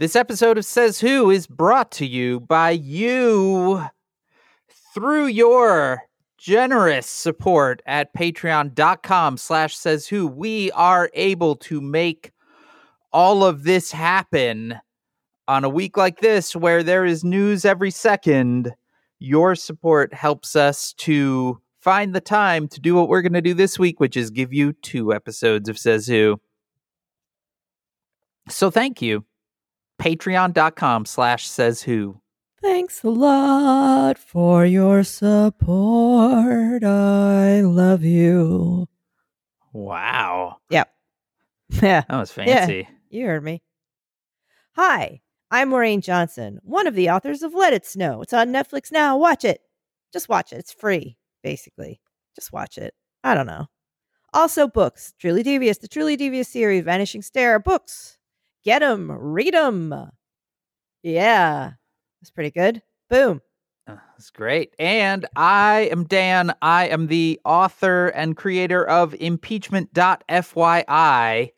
This episode of Says Who is brought to you by you. Through your generous support at patreon.com slash says who we are able to make all of this happen on a week like this where there is news every second. Your support helps us to find the time to do what we're going to do this week which is give you two episodes of says who. So thank you patreon.com slash says who Thanks a lot for your support. I love you. wow Yep. Yeah, that was fancy you heard me. Hi, I'm Maureen Johnson, one of the authors of Let It Snow. It's on Netflix now. Watch it. Just watch it. It's free, basically. Just watch it. I don't know. Also, books. Truly Devious, the Truly Devious series, Vanishing Stair, books. Get 'em, read 'em. Yeah, that's pretty good. Boom. Uh, That's great. And I am Dan. I am the author and creator of impeachment.fyi.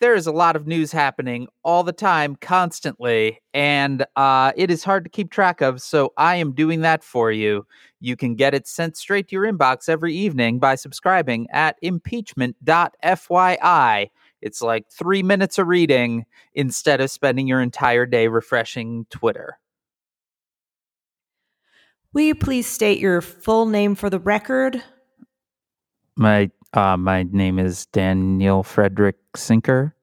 There is a lot of news happening all the time, constantly, and uh, it is hard to keep track of. So I am doing that for you. You can get it sent straight to your inbox every evening by subscribing at impeachment.fyi. It's like three minutes of reading instead of spending your entire day refreshing Twitter. Will you please state your full name for the record? My uh, my name is Daniel Frederick Sinker.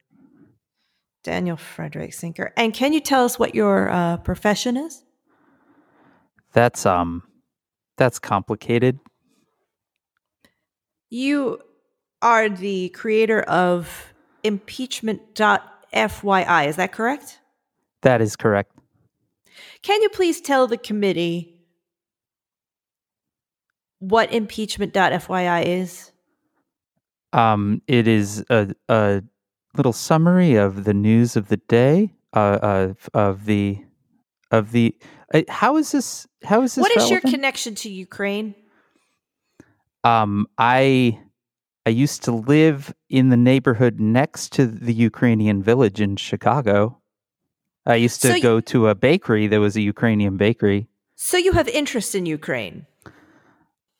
Daniel Frederick Sinker. And can you tell us what your uh, profession is? That's um, that's complicated. You are the creator of impeachment.fyi. Is that correct? That is correct. Can you please tell the committee what impeachment.fyi is? Um, it is a a little summary of the news of the day. Uh, of of the of the. Uh, how is this? How is this? What is your connection to Ukraine? Um, I I used to live in the neighborhood next to the Ukrainian village in Chicago. I used to So go to a bakery that was a Ukrainian bakery. So you have interest in Ukraine.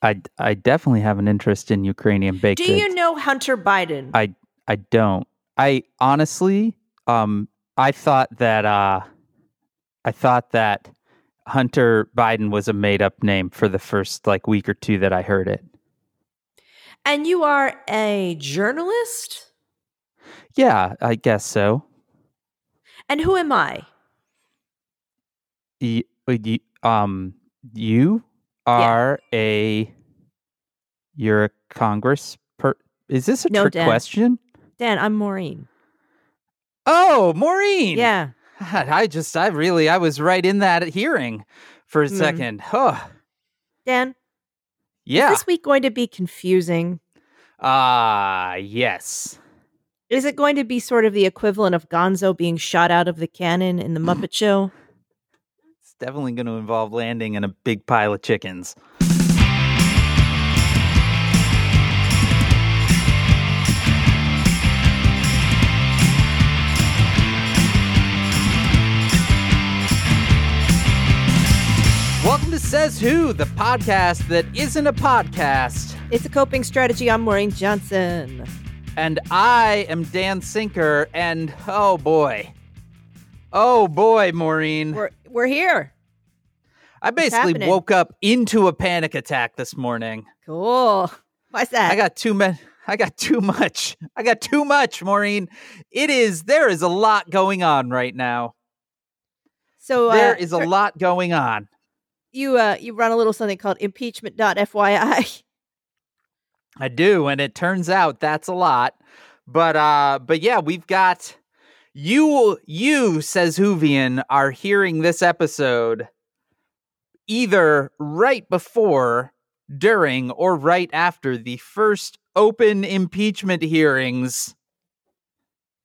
I, I definitely have an interest in Ukrainian baked Do you know Hunter Biden? I I don't. I honestly, um, I thought that uh, I thought that Hunter Biden was a made up name for the first like week or two that I heard it. And you are a journalist? Yeah, I guess so. And who am I? Y- uh, um, you are a you're a Congress per. Is this a No, trick Dan. question? Dan, I'm Maureen. Oh, Maureen. Yeah. God, I just, I really, I was right in that hearing for a Mm. second. huh Dan, yeah. is this week going to be confusing? Ah, yes. Is it going to be sort of the equivalent of Gonzo being shot out of the cannon in the Muppet Show? It's definitely going to involve landing in a big pile of chickens. Welcome to Says Who, the podcast that isn't a podcast. It's a coping strategy. I'm Maureen Johnson. And I am Dan Sinker, and oh boy. Oh boy, Maureen. We're we're here. I basically woke up into a panic attack this morning. Cool. Why's that? I got too much. I got too much. I got too much, Maureen. It is there is a lot going on right now. so uh, There is a lot going on. You uh you run a little something called impeachment.fyi. I do, and it turns out that's a lot. But uh but yeah, we've got you you says Whovian are hearing this episode either right before, during, or right after the first open impeachment hearings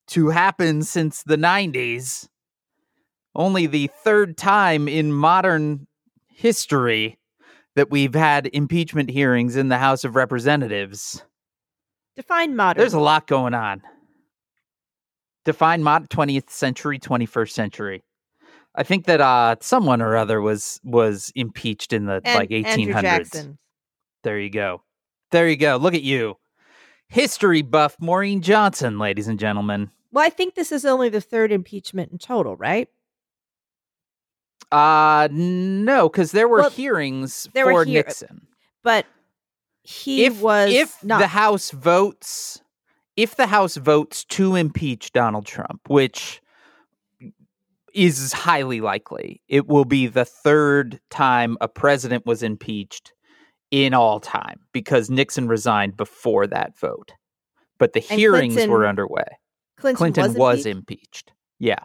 to happen since the 90s. Only the third time in modern history that we've had impeachment hearings in the House of Representatives. Define modern. There's a lot going on. Define mod 20th century, 21st century. I think that uh someone or other was was impeached in the And like 1800s. Jackson. There you go. There you go. Look at you. History buff Maureen Johnson, ladies and gentlemen. Well, I think this is only the third impeachment in total, right? Uh no, because there were Well, hearings there were for hear- Nixon. But he if was if not. the House votes if the House votes to impeach Donald Trump, which is highly likely, it will be the third time a president was impeached in all time because Nixon resigned before that vote. But the And hearings Clinton were underway. Clinton, Clinton was, was impeached? impeached. Yeah.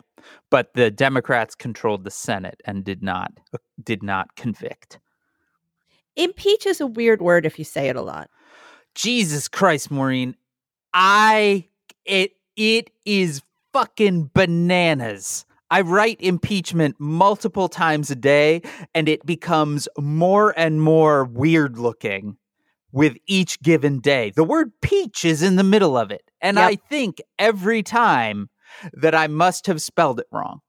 But the Democrats controlled the Senate and did not uh, did not convict. Impeach is a weird word if you say it a lot. Jesus Christ, Maureen. I it it is fucking bananas. I write impeachment multiple times a day and it becomes more and more weird looking with each given day. The word peach is in the middle of it. And Yep. I think every time that I must have spelled it wrong.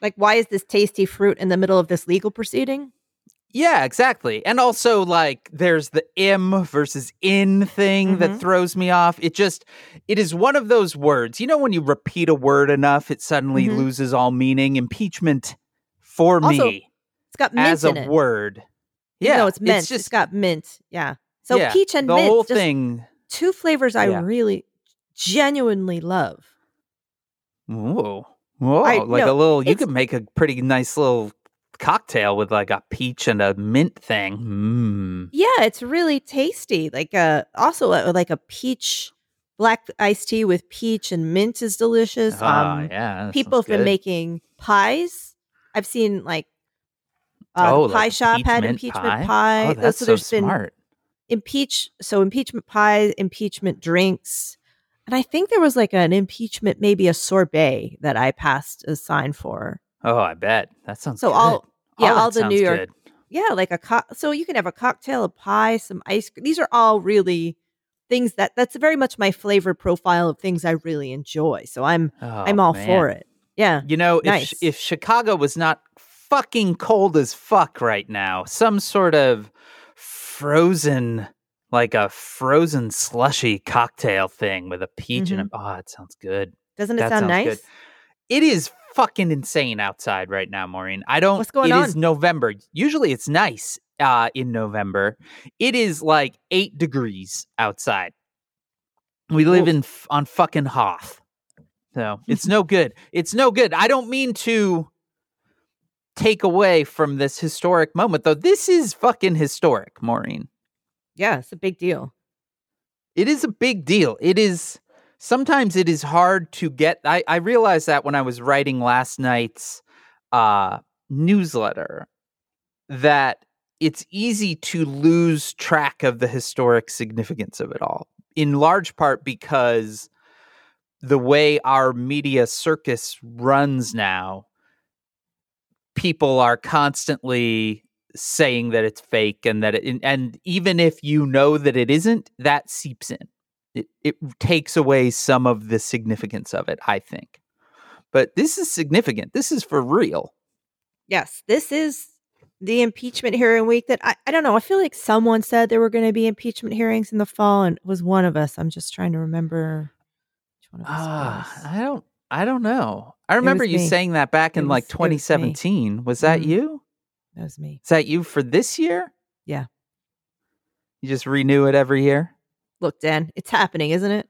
Like, why is this tasty fruit in the middle of this legal proceeding? Yeah, exactly. And also, like, there's the im versus in thing that Mhm. throws me off. It just, it is one of those words. You know, when you repeat a word enough, it suddenly Mhm. loses all meaning. Impeachment for Also, me It's got mint as a word. Yeah, though it's mint. It's just it's got mint. Yeah. So yeah, peach and the mint, whole thing. two flavors I Yeah. really genuinely love. Whoa, whoa! I- like no, a little. You could make a pretty nice little cocktail with like a peach and a mint thing. Mmm. Yeah, it's really tasty. Like uh also uh, like a peach black iced tea with peach and mint is delicious. Oh um yeah. people have been good. making pies. I've seen like uh, oh, pie like shop had impeachment pie. pie. Oh, that's so so there's been smart. impeach so impeachment pie, impeachment drinks. And I think there was like an impeachment, maybe a sorbet that I passed a sign for. Oh, I bet that sounds So good. all yeah, that all the New York good. yeah, like a co- so you can have a cocktail, a pie, some ice cream. These are all really things that that's very much my flavor profile of things I really enjoy. So I'm oh, I'm Oh, all man. for it. Yeah. You know, if Nice. Ch- if Chicago was not fucking cold as fuck right now, some sort of frozen, like a frozen slushy cocktail thing with a peach in it. Oh, it sounds good. Doesn't it That sound nice? good. It is fucking insane outside right now, Maureen. I don't. What's going It is on? November. Usually, it's nice uh, in November. It is like eight degrees outside. We live in on fucking Hoth, so it's no good. It's no good. I don't mean to take away from this historic moment, though. This is fucking historic, Maureen. Yeah, it's a big deal. It is a big deal. It is sometimes it is hard to get I, I realized that when I was writing last night's uh newsletter that it's easy to lose track of the historic significance of it all. In large part because the way our media circus runs now, people are constantly saying that it's fake and that it, and even if you know that it isn't, that seeps in. It it takes away some of the significance of it, I think. But this is significant. This is for real. Yes, this is the impeachment hearing week that I, I don't know. I feel like someone said there were going to be impeachment hearings in the fall, and it was one of us. I'm just trying to remember which one of us. Ah, was. I don't I don't know. I remember you me. saying that back in It like was- it was 2017. Was that Mhm. you? That was me. Is that you for this year? Yeah. You just renew it every year? Look, Dan, it's happening, isn't it?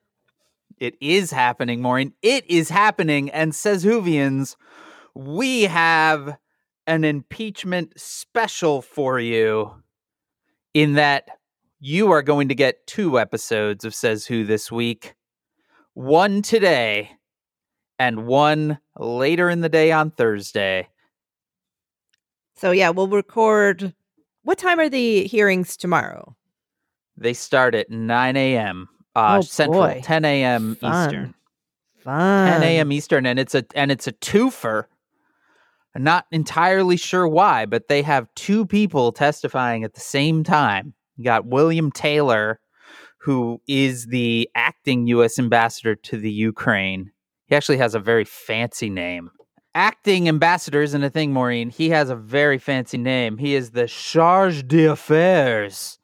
It is happening, Maureen. It is happening. And says Whovians, we have an impeachment special for you in that you are going to get two episodes of Says Who this week one today and one later in the day on Thursday. So yeah, we'll record. What time are the hearings tomorrow? They start at 9 a.m. Uh, Oh, Central, boy. 10 a.m. Fun. Eastern. Fun. 10 a.m. Eastern, and it's a and it's a twofer. I'm not entirely sure why, but they have two people testifying at the same time. You got William Taylor, who is the acting U.S. ambassador to the Ukraine. He actually has a very fancy name. Acting ambassador isn't a thing, Maureen. He has a very fancy name. He is the charge d'affaires.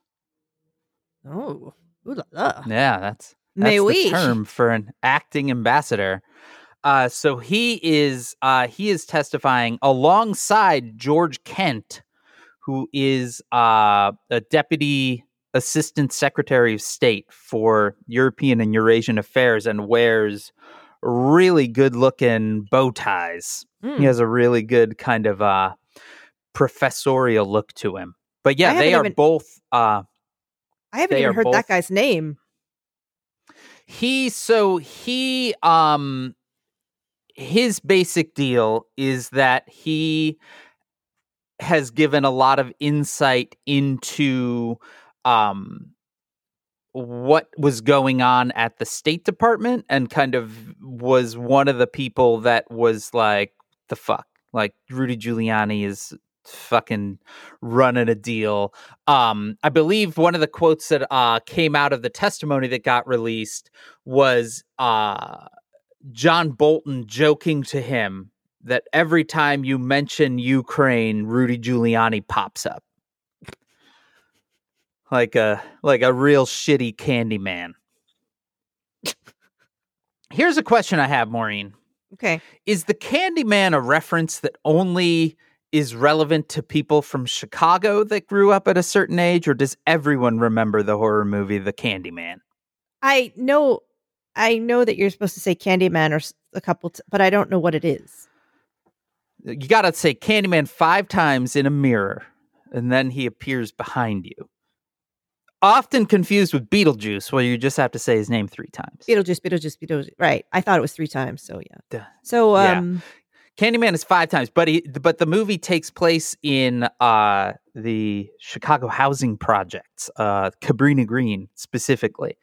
Oh, ooh la la. Yeah, that's that's the term for an acting ambassador. Uh, so he is uh, he is testifying alongside George Kent, who is uh, a deputy assistant secretary of state for European and Eurasian affairs and wears really good looking bow ties. Mm. He has a really good kind of uh, professorial look to him. But yeah, they are even- both. Uh, I haven't even heard both- that guy's name. he so he um his basic deal is that he has given a lot of insight into um what was going on at the state department and kind of was one of the people that was like the fuck like Rudy Giuliani is fucking running a deal. Um i believe one of the quotes that uh came out of the testimony that got released was uh john bolton joking to him that every time you mention ukraine rudy giuliani pops up like a like a real shitty candy man here's a question i have maureen Okay. is the Candyman a reference that only is relevant to people from Chicago that grew up at a certain age, or does everyone remember the horror movie The Candyman? I know I know that you're supposed to say Candyman or a couple t- but I don't know what it is. You got to say Candyman five times in a mirror, and then he appears behind you. Often confused with Beetlejuice, where you just have to say his name three times. Beetlejuice, Beetlejuice, Beetlejuice. Right. I thought it was 3 times, so yeah. Duh. So Yeah. um Candyman is five times, but he, but the movie takes place in uh, the Chicago housing projects, uh, Cabrini Green specifically,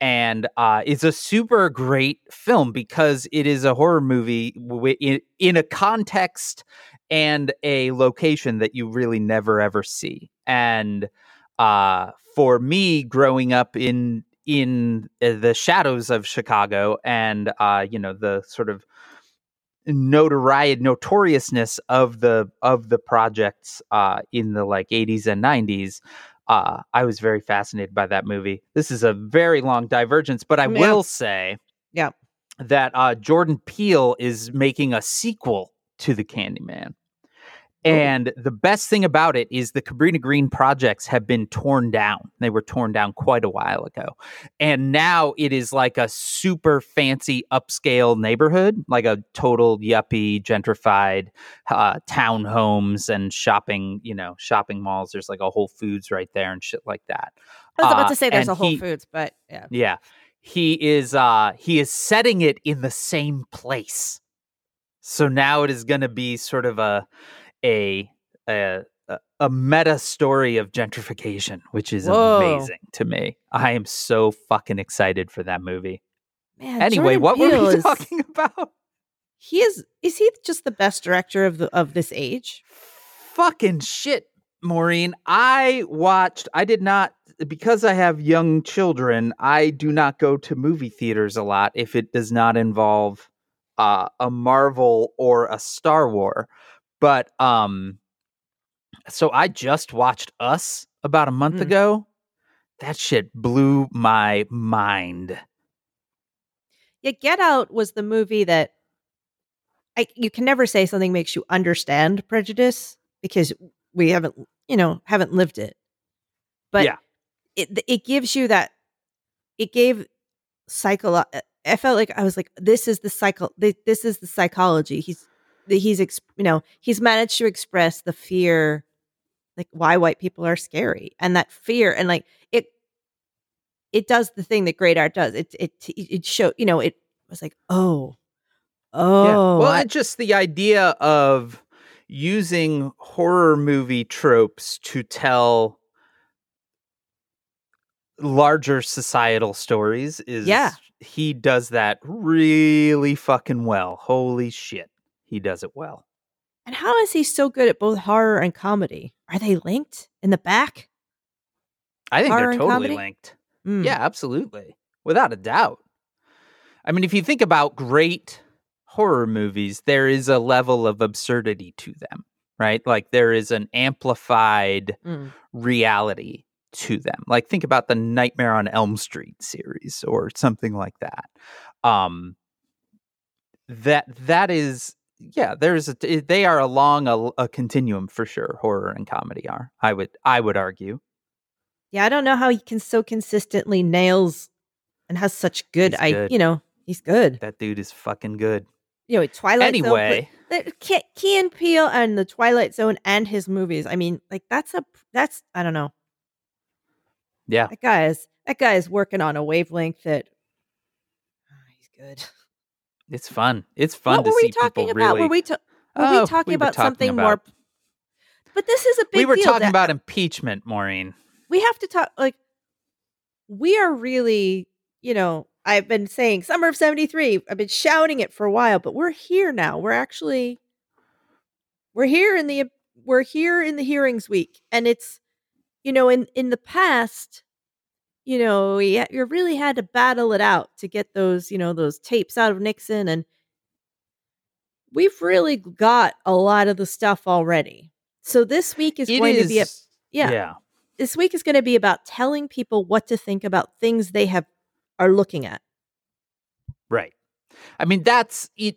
and uh, it's a super great film because it is a horror movie wi- in, in a context and a location that you really never ever see. And uh, for me, growing up in in uh, the shadows of Chicago, and uh, you know the sort of notoriety notoriousness of the of the projects uh in the like 80s and 90s uh i was very fascinated by that movie this is a very long divergence but i Yeah. will say Yeah. that uh jordan peele is making a sequel to the candyman and the best thing about it is the Cabrini Green projects have been torn down. They were torn down quite a while ago. And now it is like a super fancy upscale neighborhood, like a total yuppie, gentrified uh, townhomes and shopping, you know, shopping malls. There's like a Whole Foods right there and shit like that. I was about Uh, to say there's a Whole he- Foods, but yeah. Yeah. He is uh he is setting it in the same place. So now it is going to be sort of a a a a- meta story of gentrification, which is Whoa. amazing to me. I am so fucking excited for that movie. Man, Anyway, Jordan what were we is- talking about? He is is he just the best director of the of this age? Fucking shit, Maureen. I watched, I did not, because I have young children, I do not go to movie theaters a lot if it does not involve uh, a Marvel or a Star War. But, um, so I just watched Us about a month Mm. ago. That shit blew my mind. Yeah, Get Out was the movie that I you can never say something makes you understand prejudice because we haven't, you know, haven't lived it. But Yeah. it it gives you that it gave psycho I felt like I was like this is the cycle this is the psychology. He's he's ex, you know, he's managed to express the fear like why white people are scary and that fear and like it it does the thing that great art does. It it it show you know it was like oh oh Yeah. Well, I- it's just the idea of using horror movie tropes to tell larger societal stories is Yeah. he does that really fucking well. Holy shit. He does it well. and how is he so good at both horror and comedy? Are they linked in the back? I think Horror they're totally linked. Mm. Yeah, absolutely. Without a doubt. I mean, if you think about great horror movies, there is a level of absurdity to them, right? Like there is an amplified Mm. reality to them. Like think about the Nightmare on Elm Street series or something like that. Um that that is yeah, there's a they are along a, a continuum for sure. Horror and comedy are. I would I would argue. Yeah, I don't know how he can so consistently nails and has such good. I you know he's good. That dude is fucking good. You know, Twilight anyway, Ke- Key and Peele and the Twilight Zone and his movies. I mean, like that's a that's I don't know. yeah. That guy is that guy is working on a wavelength that Ah, he's good. It's fun. It's fun what to were see we talking people about? really Were we ta- were Oh, we talking we about talking something more? But this is a big We were talking that- about impeachment, Maureen. we have to talk like we are really you know i've been saying summer of 73 i've been shouting it for a while but we're here now we're actually we're here in the we're here in the hearings week and it's you know in in the past you know you, you really had to battle it out to get those you know those tapes out of nixon and we've really got a lot of the stuff already so this week is It going to be a yeah yeah. this week is going to be about telling people what to think about things they have are looking at. Right. I mean, that's it.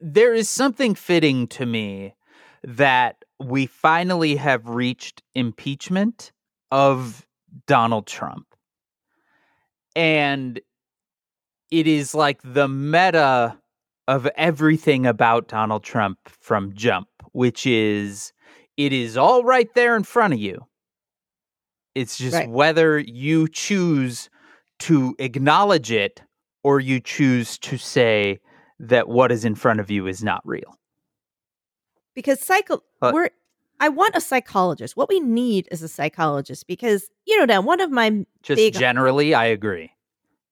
There is something fitting to me that we finally have reached impeachment of Donald Trump. And it is like the meta of everything about Donald Trump from Jump, which is it is all right there in front of you. It's just Right. whether you choose to acknowledge it or you choose to say that what is in front of you is not real. Because cycle, But- uh, we're I want a psychologist. What we need is a psychologist because you know, Dan, one of my Just Big- generally, I agree.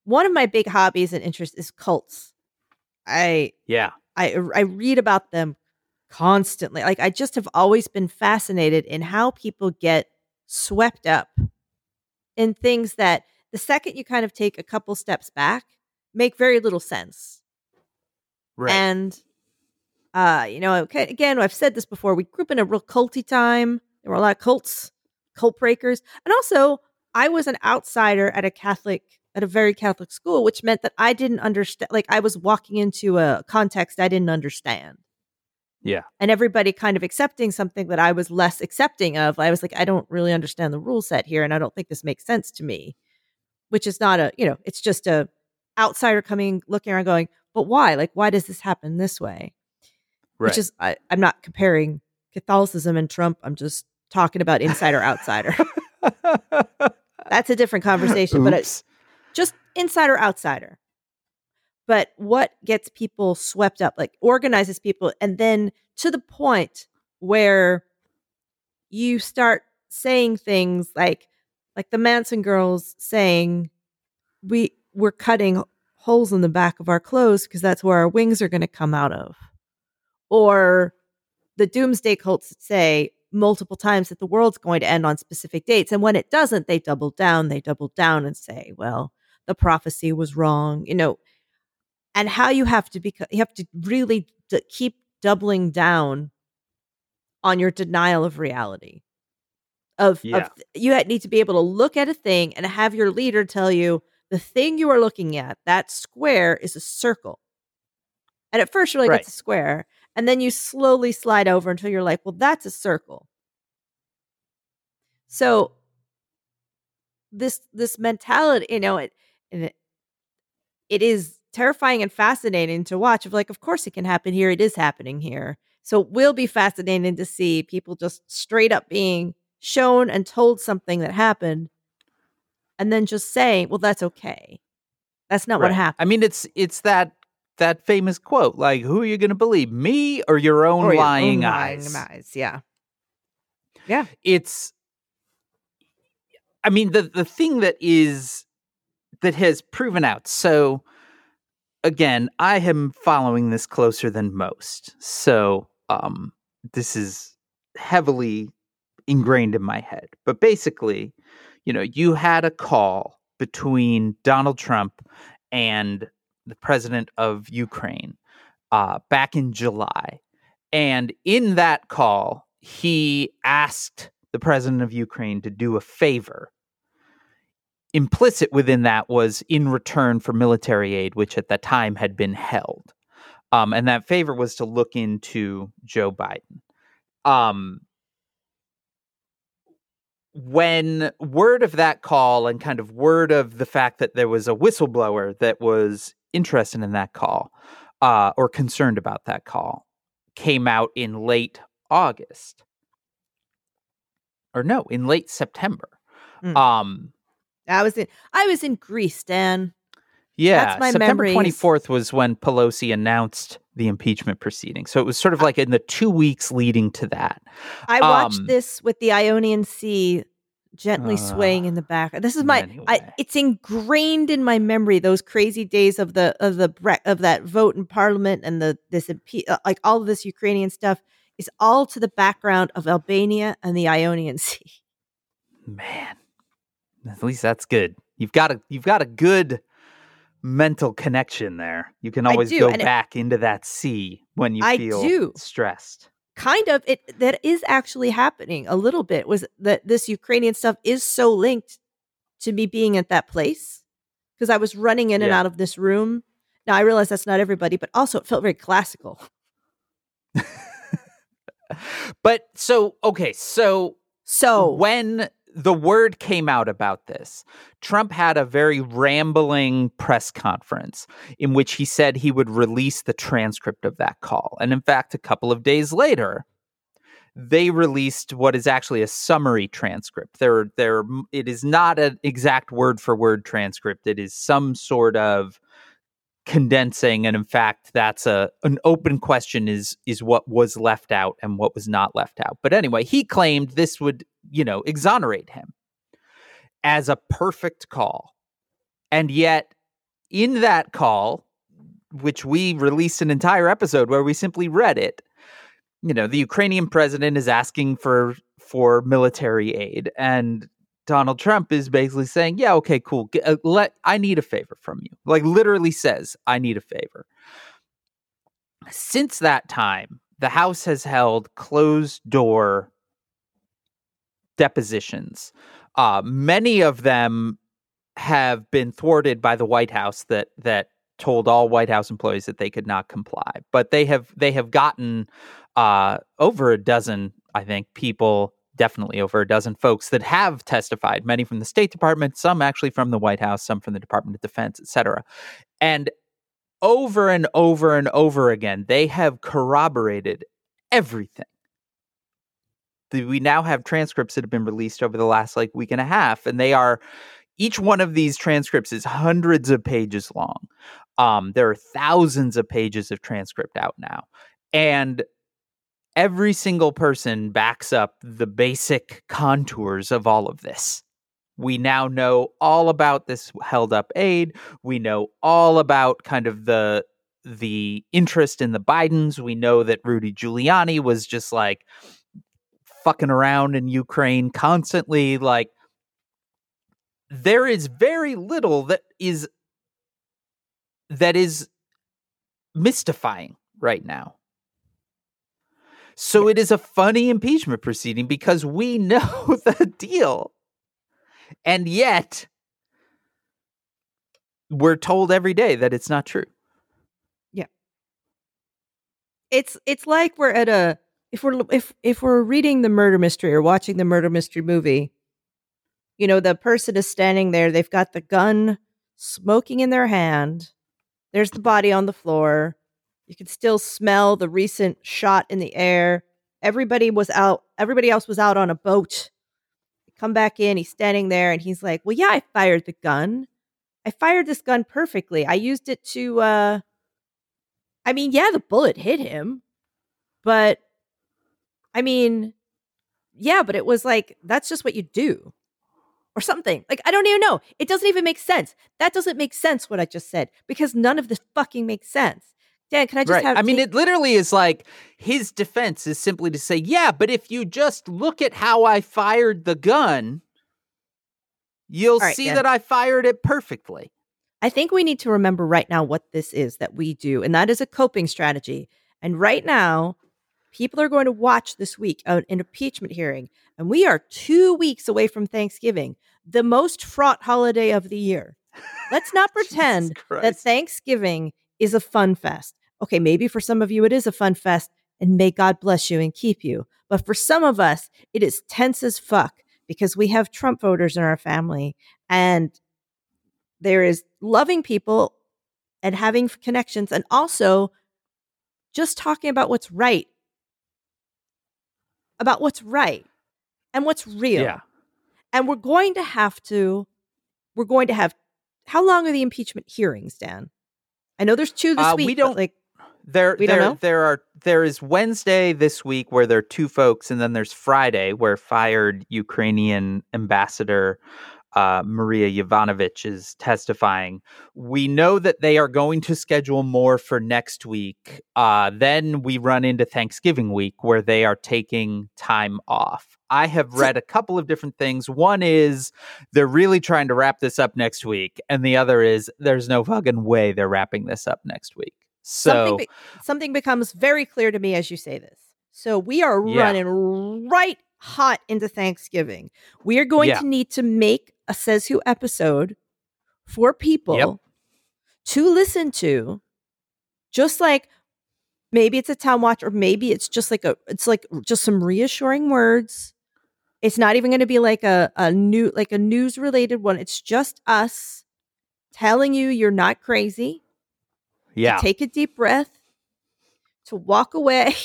one of my big hobbies and interests is cults. I Yeah. I I read about them constantly. Like I just have always been fascinated in how people get swept up in things that the second you kind of take a couple steps back make very little sense. Right. And uh, you know, okay, again, I've said this before. We grew up in a real culty time. There were a lot of cults, cult breakers, and also I was an outsider at a Catholic, at a very Catholic school, which meant that I didn't understand. Like I was walking into a context I didn't understand. Yeah. and everybody kind of accepting something that I was less accepting of. I was like, I don't really understand the rule set here, and I don't think this makes sense to me. Which is not a, you know, it's just a outsider coming, looking around, going, but why? Like, why does this happen this way? Right. which is I, I'm not comparing Catholicism and Trump. I'm just talking about insider outsider. That's a different conversation, but it's just insider outsider. But what gets people swept up, like organizes people, and then to the point where you start saying things like, like the Manson girls saying, "We we're cutting holes in the back of our clothes because that's where our wings are going to come out of," or the doomsday cults say multiple times that the world's going to end on specific dates, and when it doesn't, they double down. They double down and say, "Well, the prophecy was wrong," you know and how you have to be you have to really d- keep doubling down on your denial of reality of, Yeah. of you need to be able to look at a thing and have your leader tell you the thing you are looking at that square is a circle and at first you're like Right. it's a square and then you slowly slide over until you're like well that's a circle. So this this mentality you know it it, it is terrifying and fascinating to watch of like of course it can happen here it is happening here. So it will be fascinating to see people just straight up being shown and told something that happened and then just saying well that's okay. That's not what happened I mean, it's it's that that famous quote, like, "Who are you going to believe, me or your own Or your lying own eyes?" lying eyes yeah It's, I mean, the the thing that is that has proven out. So, again, I am following this closer than most. So, um, this is heavily ingrained in my head. But basically, you know, you had a call between Donald Trump and the president of Ukraine uh, back in July. And in that call, he asked the president of Ukraine to do a favor. Implicit within that was in return for military aid, which at that time had been held. Um, and that favor was to look into Joe Biden. Um, when word of that call and kind of word of the fact that there was a whistleblower that was interested in that call uh, or concerned about that call came out in late August or no, in late September. Mm. Um, I was in I was in Greece, Dan. Yeah, September 24th was when Pelosi announced the impeachment proceeding. So it was sort of like in the two weeks leading to that. I watched Um, this with the Ionian Sea gently swaying Uh, in the back. This is my I, it's ingrained in my memory those crazy days of the of the bre- of that vote in parliament and the this impe- uh, like all of this Ukrainian stuff is all to the background of Albania and the Ionian Sea. Man, at least that's good. You've got a you've got a good mental connection there. You can always go and it- back into that sea when you I feel do. stressed. kind of it that is actually happening a little bit was that this Ukrainian stuff is so linked to me being at that place because I was running in and out of this room. Now I realize that's not everybody, but also it felt very classical. But so okay, so So when the word came out about this, Trump had a very rambling press conference in which he said he would release the transcript of that call. And in fact, a couple of days later, they released what is actually a summary transcript. There, there, it is not an exact word for word transcript. It is some sort of condensing, and in fact, that's a an open question. Is is what was left out and what was not left out. But anyway, he claimed this would, you know, exonerate him as a perfect call, and yet in that call, which we released an entire episode where we simply read it you know the ukrainian president is asking for for military aid and donald trump is basically saying yeah okay cool. Uh, let i need a favor from you. Like literally says i need a favor. Since that time the house has held closed door depositions uh, many of them have been thwarted by the white house that that told all white house employees that they could not comply but they have they have gotten uh, over a dozen, I think, people, definitely over a dozen folks that have testified, many from the State Department, some actually from the White House, some from the Department of Defense, et cetera. And over and over and over again, they have corroborated everything. The- We now have transcripts that have been released over the last like week and a half, and they are each one of these transcripts is hundreds of pages long. Um, there are thousands of pages of transcript out now. And every single person backs up the basic contours of all of this. We now know all about this held up aid. We know all about kind of the the interest in the Bidens. We know that Rudy Giuliani was just like fucking around in Ukraine constantly like there is very little that is that is mystifying right now. So it is a funny impeachment proceeding because we know the deal. And yet we're told every day that it's not true. Yeah. It's it's like we're at a if we're if if we're reading the murder mystery or watching the murder mystery movie you know the person is standing there they've got the gun smoking in their hand there's the body on the floor you can still smell the recent shot in the air everybody was out everybody else was out on a boat. Come back in he's standing there and he's like well yeah i fired the gun. I fired this gun perfectly. I used it to uh I mean, yeah, the bullet hit him, but I mean, yeah, but it was like that's just what you do or something. Like I don't even know. It doesn't even make sense. That doesn't make sense what I just said because none of this fucking makes sense. Dan, can I just right. have I mean, it literally is like his defense is simply to say, yeah, but if you just look at how I fired the gun, You'll right, see Dan. that I fired it perfectly. I think we need to remember right now what this is that we do, and that is a coping strategy. And right now, people are going to watch this week an an impeachment hearing, and we are two weeks away from Thanksgiving, the most fraught holiday of the year. Let's not pretend that Thanksgiving is a fun fest. Okay, maybe for some of you it is a fun fest, and may God bless you and keep you. But for some of us, it is tense as fuck because we have Trump voters in our family, and there is loving people and having connections, and also just talking about what's right, about what's right and what's real. Yeah. And we're going to have to, we're going to have, how long are the impeachment hearings, Dan? I know there's two this Uh, week. we don't- like, There, We don't there, know? there are there is Wednesday this week where there are two folks, and then there's Friday where fired Ukrainian ambassador uh, Maria Yovanovitch is testifying. We know that they are going to schedule more for next week. Uh, then we run into Thanksgiving week where they are taking time off. I have read a couple of different things. One is they're really trying to wrap this up next week, and the other is there's no fucking way they're wrapping this up next week. So something, be- something becomes very clear to me as you say this. So we are Yeah. running right hot into Thanksgiving. We are going Yeah. to need to make a Says Who episode for people to listen to, just like maybe it's a town watch or maybe it's just like a it's like just some reassuring words. It's not even going to be like a a new like a news related one. It's just us telling you you're not crazy yeah. take a deep breath, to walk away.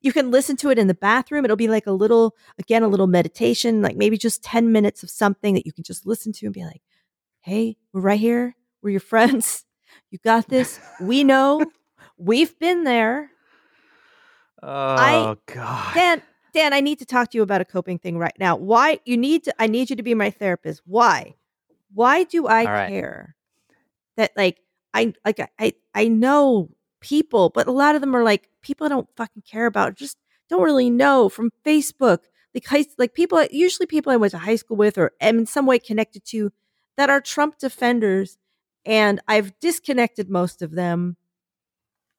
You can listen to it in the bathroom. It'll be like a little, again, a little meditation, like maybe just 10 minutes of something that you can just listen to and be like, hey, we're right here. We're your friends. You got this. We know. We've been there. Oh God. Dan, Dan, I need to talk to you about a coping thing right now. Why you need to I need you to be my therapist. Why? Why do I right. care that like I like I- I I know people, but a lot of them are like people I don't fucking care about, just don't really know from Facebook. Like high, like people usually people I went to high school with or am in some way connected to that are Trump defenders and I've disconnected most of them.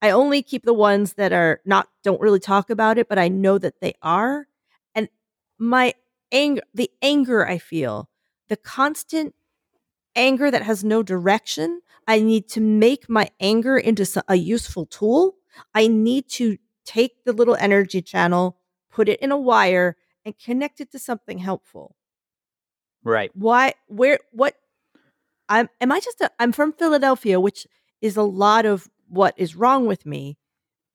I only keep the ones that are not don't really talk about it, but I know that they are. And my anger, the anger I feel, the constant anger that has no direction, I need to make my anger into a useful tool. I need to take the little energy channel, put it in a wire, and connect it to something helpful Right. why where what i'm am i just a, i'm from philadelphia which is a lot of what is wrong with me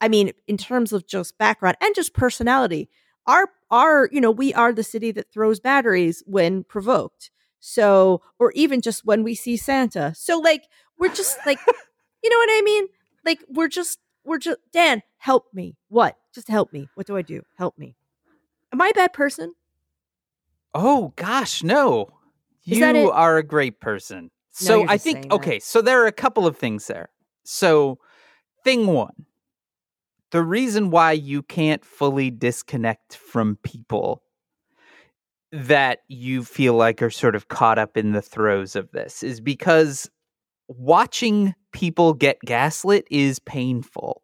i mean in terms of just background and just personality our our you know we are the city that throws batteries when provoked so or even just when we see santa so like we're just like you know what i mean like we're just we're just dan help me what just help me what do i do help me am i a bad person Oh gosh, no. Is You are a great person. So I think that. okay, so there are a couple of things there. So thing 1. The reason why you can't fully disconnect from people that you feel like are sort of caught up in the throes of this is because watching people get gaslit is painful.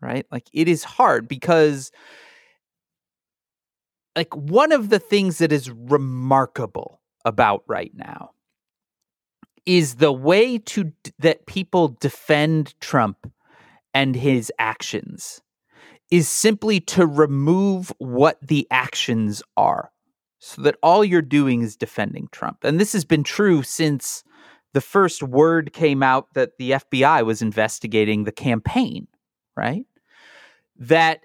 Right? Like it is hard because like one of the things that is remarkable about right now is the way to that people defend Trump and his actions is simply to remove what the actions are so that all you're doing is defending Trump. And this has been true since the first word came out that the FBI was investigating the campaign, right? That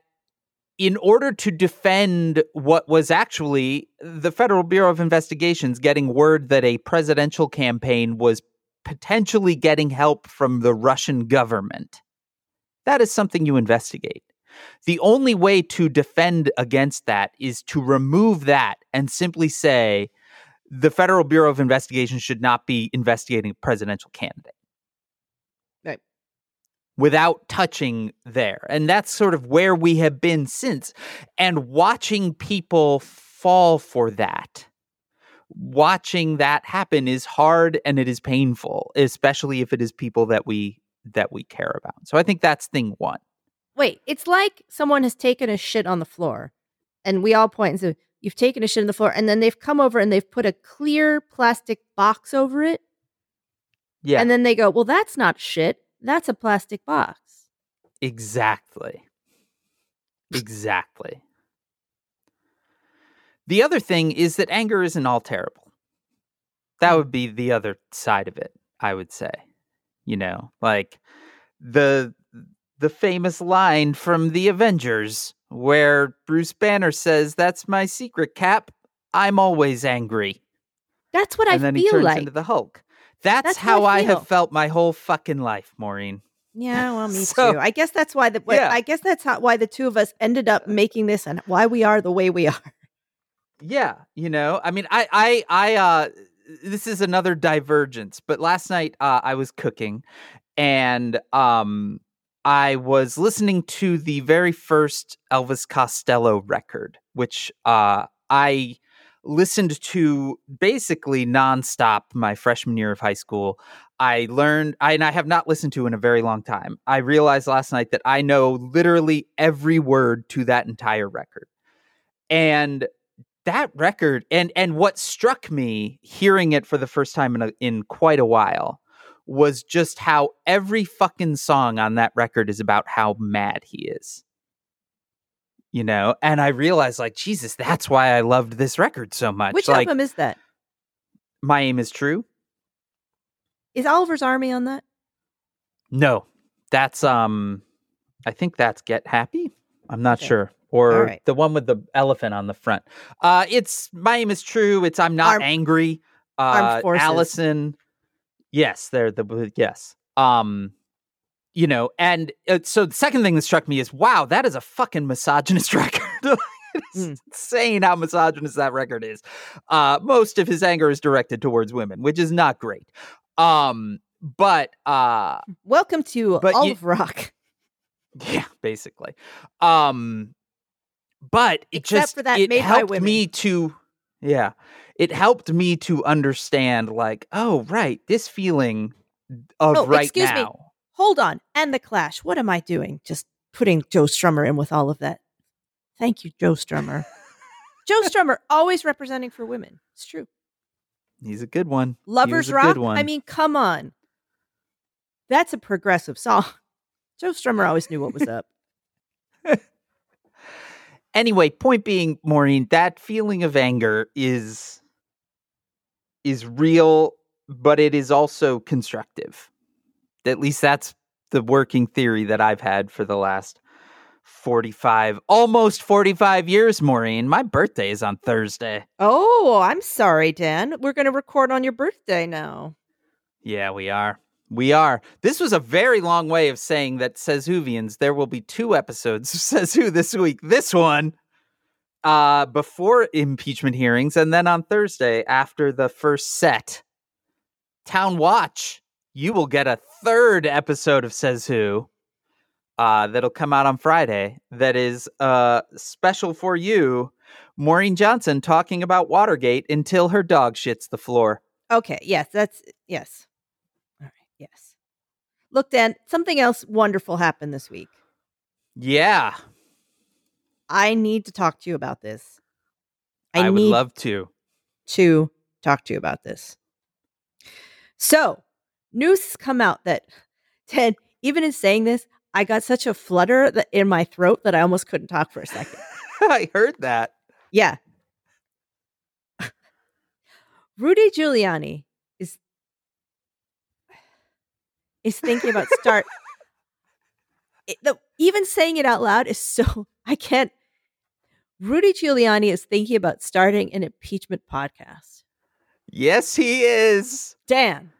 in order to defend what was actually the Federal Bureau of Investigations getting word that a presidential campaign was potentially getting help from the Russian government, that is something you investigate. The only way to defend against that is to remove that and simply say the Federal Bureau of Investigation should not be investigating a presidential candidate Right. without touching there. And that's sort of where we have been since. And watching people fall for that watching that happen is hard and it is painful, especially if it is people that we that we care about. So I think that's thing one. Wait, it's like someone has taken a shit on the floor, and we all point and say, "You've taken a shit on the floor," and then they've come over and they've put a clear plastic box over it, Yeah, and then they go, "Well, that's not shit. That's a plastic box." exactly. Exactly. The other thing is that anger isn't all terrible. That would be the other side of it, I would say. You know, like the the famous line from the Avengers where Bruce Banner says, "That's my secret, Cap. I'm always angry." That's what and I then he feel turns like. into the Hulk. That's, That's how how I I, have felt my whole fucking life, Maureen. Yeah, well, me So- too. I guess that's why the. Yeah. I guess that's how, why the two of us ended up making this and why we are the way we are. Yeah, you know, I mean, I, I, I, uh, this is another divergence, but last night, uh, I was cooking and, um, I was listening to the very first Elvis Costello record, which, uh, I listened to basically nonstop my freshman year of high school. I learned, I, and I have not listened to in a very long time. I realized last night that I know literally every word to that entire record. And that record and and what struck me hearing it for the first time in a, in quite a while was just how every fucking song on that record is about how mad he is. You know, and I realized like Jesus, that's why I loved this record so much. Which like album is that? My Aim is True? Is Oliver's Army on that? No. That's um I think that's Get Happy. I'm not Okay. sure. Or right. the one with the elephant on the front. Uh it's My Aim is True. It's I'm not Armed- angry. Uh. Allison. Yes, they're the yes. Um you know, and uh, so the second thing that struck me is wow, that is a fucking misogynist record. it's Mm. insane how misogynist that record is. Uh most of his anger is directed towards women, which is not great. Um but uh Welcome to But you- Olive Rock. yeah, basically. Um but it Except just for that it helped me to yeah. It helped me to understand like, oh right, this feeling of Oh, right excuse me. now. Hold on. And the Clash. What am I doing? Just putting Joe Strummer in with all of that. Thank you, Joe Strummer. Joe Strummer always representing for women. It's true. He's a good one. Lovers a Rock. Good one. I mean, come on. That's a progressive song. Joe Strummer always knew what was up. anyway, point being, Maureen, that feeling of anger is is real, but it is also constructive. At least that's the working theory that I've had for the last 45, almost 45 years, Maureen. My birthday is on Thursday. Oh, I'm sorry, Dan. We're going to record on your birthday now. Yeah, we are. We are. This was a very long way of saying that says Whovians, there will be two episodes of Says Who this week. This one uh before impeachment hearings and then on Thursday after the first set. Town Watch. You will get a third episode of Says Who. Uh, that'll come out on Friday. That is uh special for you. Maureen Johnson talking about Watergate until her dog shits the floor. Okay. Yes, that's yes. All right. Yes. Look, Dan, something else wonderful happened this week. Yeah. I need to talk to you about this. I, I, would love to. to talk to you about this. So, news has come out that Ted, even in saying this, I got such a flutter that in my throat that I almost couldn't talk for a second. I heard that. Yeah. Rudy Giuliani is is thinking about start. It- the, even saying it out loud is so I can't. Rudy Giuliani is thinking about starting an impeachment podcast. Yes, he is. Dan,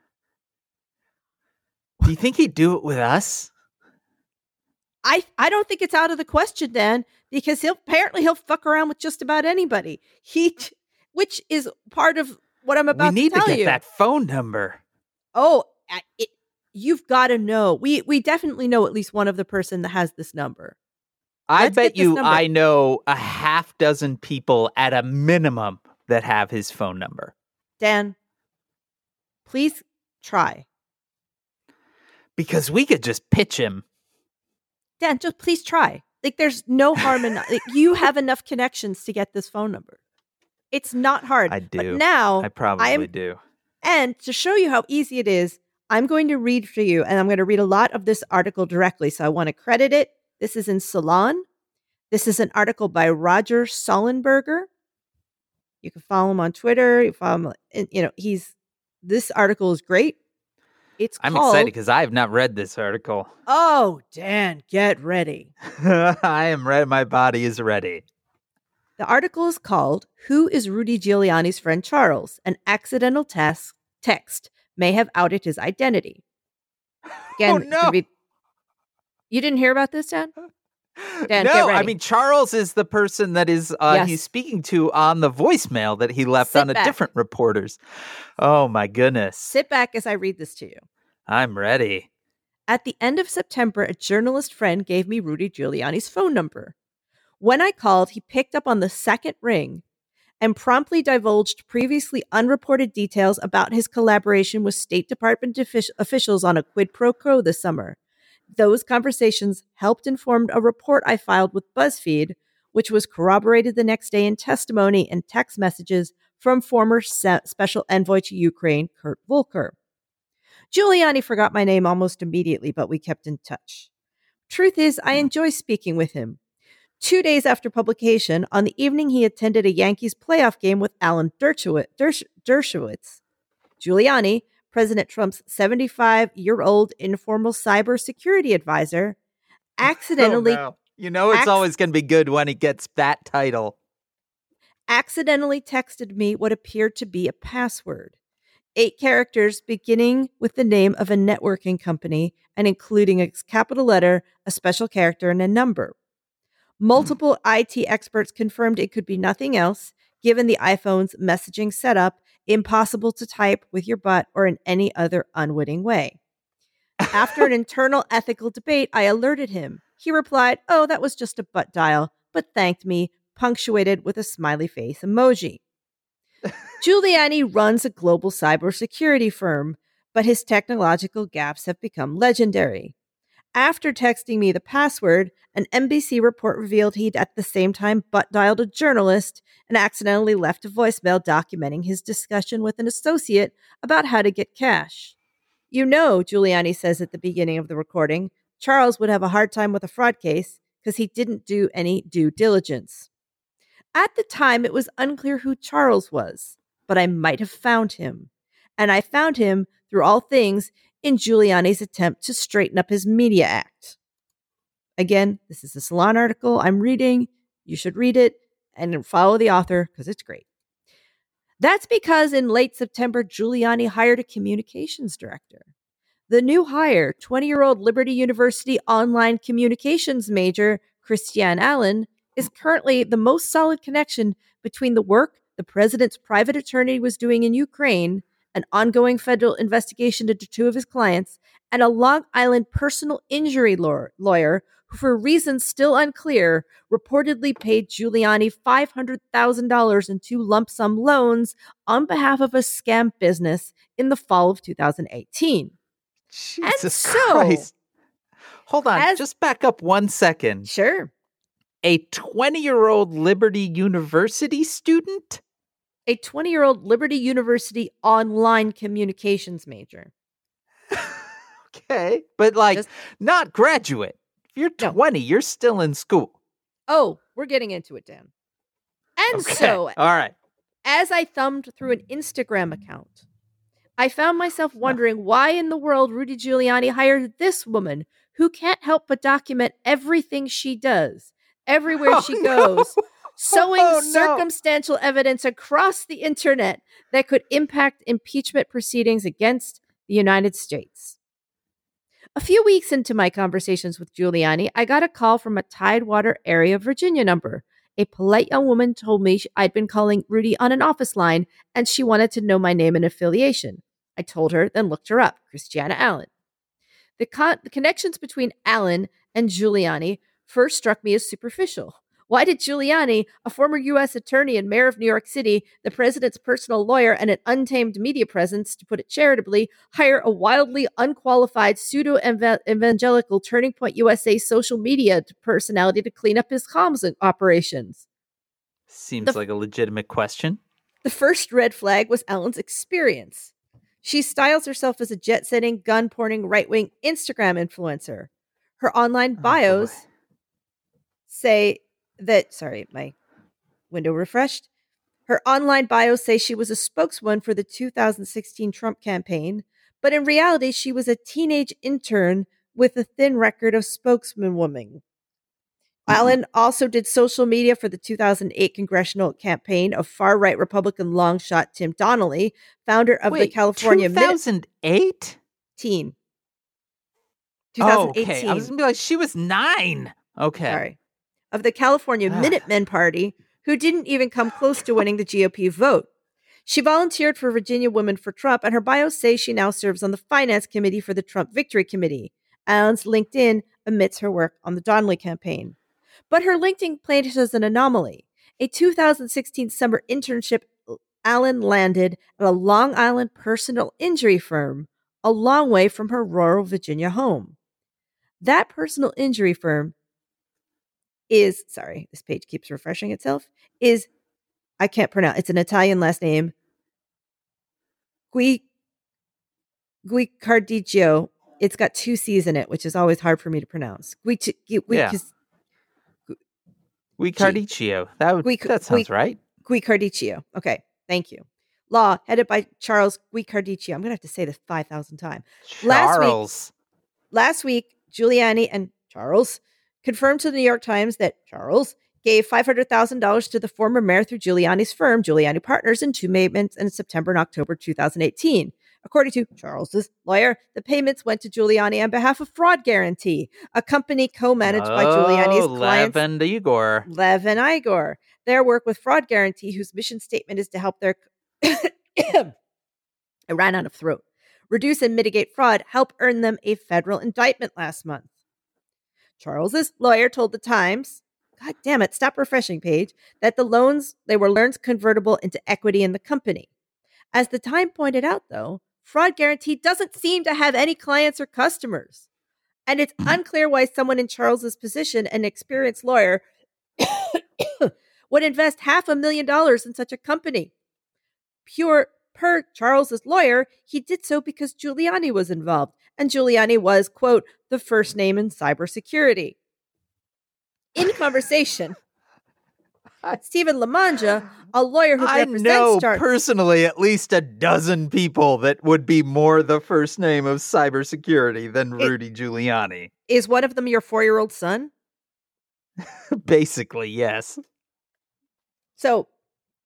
Do you think he'd do it with us? I I don't think it's out of the question, Dan, because he'll apparently he'll fuck around with just about anybody. He, which is part of what I'm about we need to tell get you. that phone number. Oh, it, you've got to know. We we definitely know at least one of the person that has this number. I Let's bet you number. I know a half dozen people at a minimum that have his phone number. Dan, please try. Because we could just pitch him. Dan, just please try. Like, there's no harm in like, you have enough connections to get this phone number. It's not hard. I do. But now, I probably I'm, do. and to show you how easy it is, I'm going to read for you, and I'm going to read a lot of this article directly. So I want to credit it. This is in Salon. This is an article by Roger Sollenberger. You can follow him on Twitter. You follow him. and, You know, he's this article is great. It's I'm called, excited because I have not read this article. Oh, Dan, get ready. I am ready. My body is ready. The article is called Who is Rudy Giuliani's Friend Charles? An accidental tes- text may have outed his identity. Oh, Again, oh it could no! You didn't hear about this, Dan? Dan, no, I mean Charles is the person that is uh, Yes. he's speaking to on the voicemail that he left Sit on a different reporter's. Oh my goodness! Sit back as I read this to you. I'm ready. At the end of September, a journalist friend gave me Rudy Giuliani's phone number. When I called, he picked up on the second ring and promptly divulged previously unreported details about his collaboration with State Department offic- officials on a quid pro quo this summer. Those conversations helped inform a report I filed with BuzzFeed, which was corroborated the next day in testimony and text messages from former se- special envoy to Ukraine, Kurt Volker. Giuliani forgot my name almost immediately, but we kept in touch. Truth is, I enjoy speaking with him. Two days after publication, on the evening he attended a Yankees playoff game with Alan Dershowitz, Dershowitz. Giuliani, President Trump's 75 year old informal cybersecurity advisor, oh, accidentally Oh, no. You know it's acc- always going to be good when he gets that title. accidentally texted me what appeared to be a password. Eight characters beginning with the name of a networking company and including a capital letter, a special character, and a number. Hmm. Multiple IT experts confirmed it could be nothing else, given the iPhone's messaging setup, impossible to type with your butt or in any other unwitting way. After an internal ethical debate, I alerted him. He replied, Oh, that was just a butt dial, but thanked me, punctuated with a smiley face emoji. Giuliani runs a global cybersecurity firm, but his technological gaps have become legendary. After texting me the password, an NBC report revealed he'd at the same time butt dialed a journalist and accidentally left a voicemail documenting his discussion with an associate about how to get cash. You know, Giuliani says at the beginning of the recording, Charles would have a hard time with a fraud case because he didn't do any due diligence. At the time, it was unclear who Charles was, but I might have found him. And I found him, through all things, in Giuliani's attempt to straighten up his media act. Again, this is a Salon article I'm reading. You should read it and follow the author because it's great. That's because in late September, Giuliani hired a communications director. The new hire, 20 year old Liberty University online communications major, Christiane Allen, is currently the most solid connection between the work the president's private attorney was doing in Ukraine, an ongoing federal investigation into two of his clients, and a Long Island personal injury law- lawyer who, for reasons still unclear, reportedly paid Giuliani $500,000 in two lump sum loans on behalf of a scam business in the fall of 2018. Jesus so, Christ. Hold on, as- just back up one second. Sure. A 20 year old Liberty University student? A 20 year old Liberty University online communications major. Okay. But like, Just- not graduate. If you're No. 20, you're still in school. Oh, we're getting into it, Dan. And Okay. so, all right. as I thumbed through an Instagram account, I found myself wondering why in the world Rudy Giuliani hired this woman who can't help but document everything she does, everywhere Oh, she no. Sowing Oh, no. circumstantial evidence across the internet that could impact impeachment proceedings against the United States. A few weeks into my conversations with Giuliani, I got a call from a Tidewater area Virginia number. A polite young woman told me I'd been calling Rudy on an office line and she wanted to know my name and affiliation. I told her, then looked her up, Christiana Allen. The, con- the connections between Allen and Giuliani first struck me as superficial. Why did Giuliani, a former U.S. attorney and mayor of New York City, the president's personal lawyer, and an untamed media presence, to put it charitably, hire a wildly unqualified pseudo evangelical Turning Point USA social media personality to clean up his comms operations? Seems the, like a legitimate question. The first red flag was Allen's experience. She styles herself as a jet setting, gun porning, right wing Instagram influencer. Her online oh, bios oh say that sorry, my window refreshed. Her online bios say she was a spokeswoman for the 2016 Trump campaign, but in reality, she was a teenage intern with a thin record of spokesman woman. Mm-hmm. Allen also did social media for the 2008 congressional campaign of far right Republican longshot Tim Donnelly, founder of Wait, the California 2008 teen. 2018. Oh, okay. I was gonna be like, she was nine. Okay. Sorry of the California ah. Minutemen Party, who didn't even come close to winning the GOP vote. She volunteered for Virginia Women for Trump, and her bio says she now serves on the finance committee for the Trump Victory Committee. Allen's LinkedIn omits her work on the Donnelly campaign. But her LinkedIn plays as an anomaly. A 2016 summer internship Allen landed at a Long Island personal injury firm, a long way from her rural Virginia home. That personal injury firm is sorry, this page keeps refreshing itself. Is I can't pronounce. It's an Italian last name. Gui Guicardiccio. It's got two C's in it, which is always hard for me to pronounce. Gui, Gui, yeah. That would, Gui, that sounds Gui, right. Guicardiccio. Okay, thank you. Law headed by Charles Guicardiccio. I'm gonna have to say this five thousand times. Charles. Last week, last week, Giuliani and Charles confirmed to the New York Times that Charles gave $500,000 to the former mayor through Giuliani's firm, Giuliani Partners, in two payments in September and October 2018. According to Charles's lawyer, the payments went to Giuliani on behalf of Fraud Guarantee, a company co-managed oh, by Giuliani's oh, clients, Lev and Igor. Lev and Igor. Their work with Fraud Guarantee, whose mission statement is to help their I ran out of throat. Reduce and mitigate fraud, help earn them a federal indictment last month. Charles's lawyer told the Times, God damn it, stop refreshing page, that the loans they were loans convertible into equity in the company. As the Time pointed out, though, Fraud Guarantee doesn't seem to have any clients or customers. And it's mm. unclear why someone in Charles's position, an experienced lawyer, would invest half a million dollars in such a company. Pure per Charles's lawyer, he did so because Giuliani was involved, and Giuliani was, quote, the first name in cybersecurity. In conversation, Stephen Lamanja, a lawyer who I represents know Char- personally at least a dozen people that would be more the first name of cybersecurity than Rudy it, Giuliani. Is one of them your four-year-old son? Basically, yes. So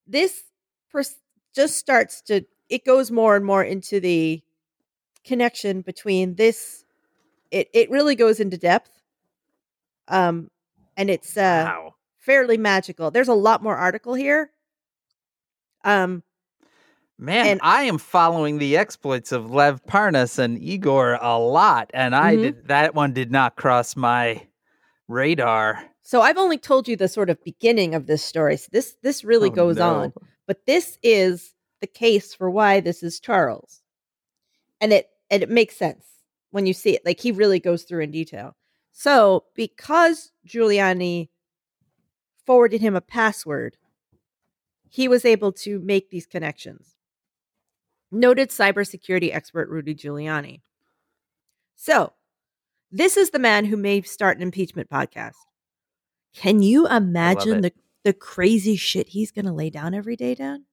this pers- just starts to it goes more and more into the connection between this it it really goes into depth um and it's uh wow. fairly magical there's a lot more article here um Man, and, I am following the exploits of Lev Parnas and Igor a lot, and I mm-hmm. did that one did not cross my radar. So I've only told you the sort of beginning of this story. So this this really oh, goes no. on, but this is the case for why this is Charles. And it and it makes sense when you see it. Like he really goes through in detail. So, because Giuliani forwarded him a password, he was able to make these connections. Noted cybersecurity expert Rudy Giuliani. So, this is the man who may start an impeachment podcast. Can you imagine the, the crazy shit he's going to lay down every day, Dan?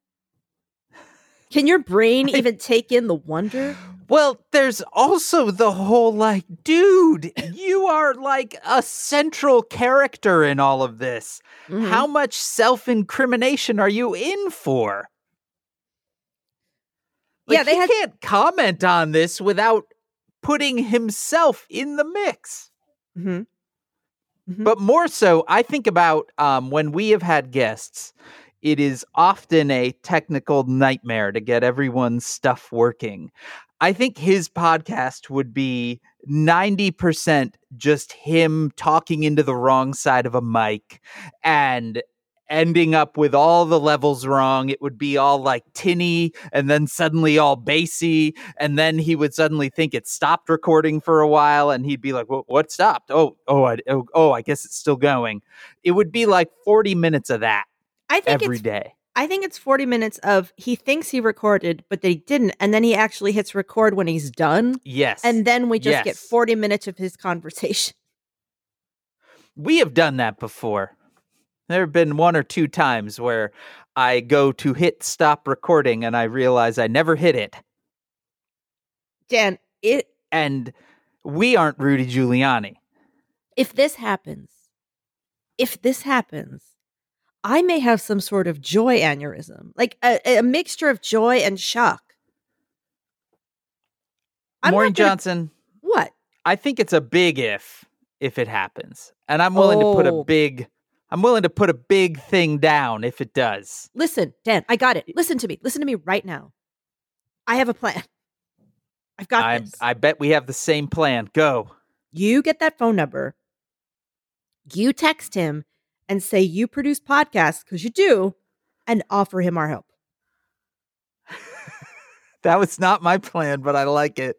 Can your brain even take in the wonder? Well, there's also the whole like, dude, you are like a central character in all of this. Mm-hmm. How much self incrimination are you in for? Like, yeah, they had- can't comment on this without putting himself in the mix. Mm-hmm. Mm-hmm. But more so, I think about um, when we have had guests it is often a technical nightmare to get everyone's stuff working. I think his podcast would be 90% just him talking into the wrong side of a mic and ending up with all the levels wrong. It would be all like tinny and then suddenly all bassy. And then he would suddenly think it stopped recording for a while and he'd be like, well, what stopped? Oh, oh, I, oh, oh, I guess it's still going. It would be like 40 minutes of that I think every day. I think it's 40 minutes of he thinks he recorded, but they didn't. And then he actually hits record when he's done. Yes. And then we just get 40 minutes of his conversation. we have done that before. There have been one or two times where I go to hit stop recording and I realize I never hit it. Dan, it And we aren't Rudy Giuliani. if this happens, if this happens, I may have some sort of joy aneurysm, like a, a mixture of joy and shock. I'm Maureen gonna- Johnson, What? I think it's a big if if it happens. And I'm willing to put a Oh. big I'm willing to put a big thing down if it does. Listen, Dan, I got it. Listen to me. Listen to me right now. I have a plan. I've got I this. I bet we have the same plan. Go. you get that phone number. You text him and say you produce podcasts because you do, and offer him our help. That was not my plan, but I like it.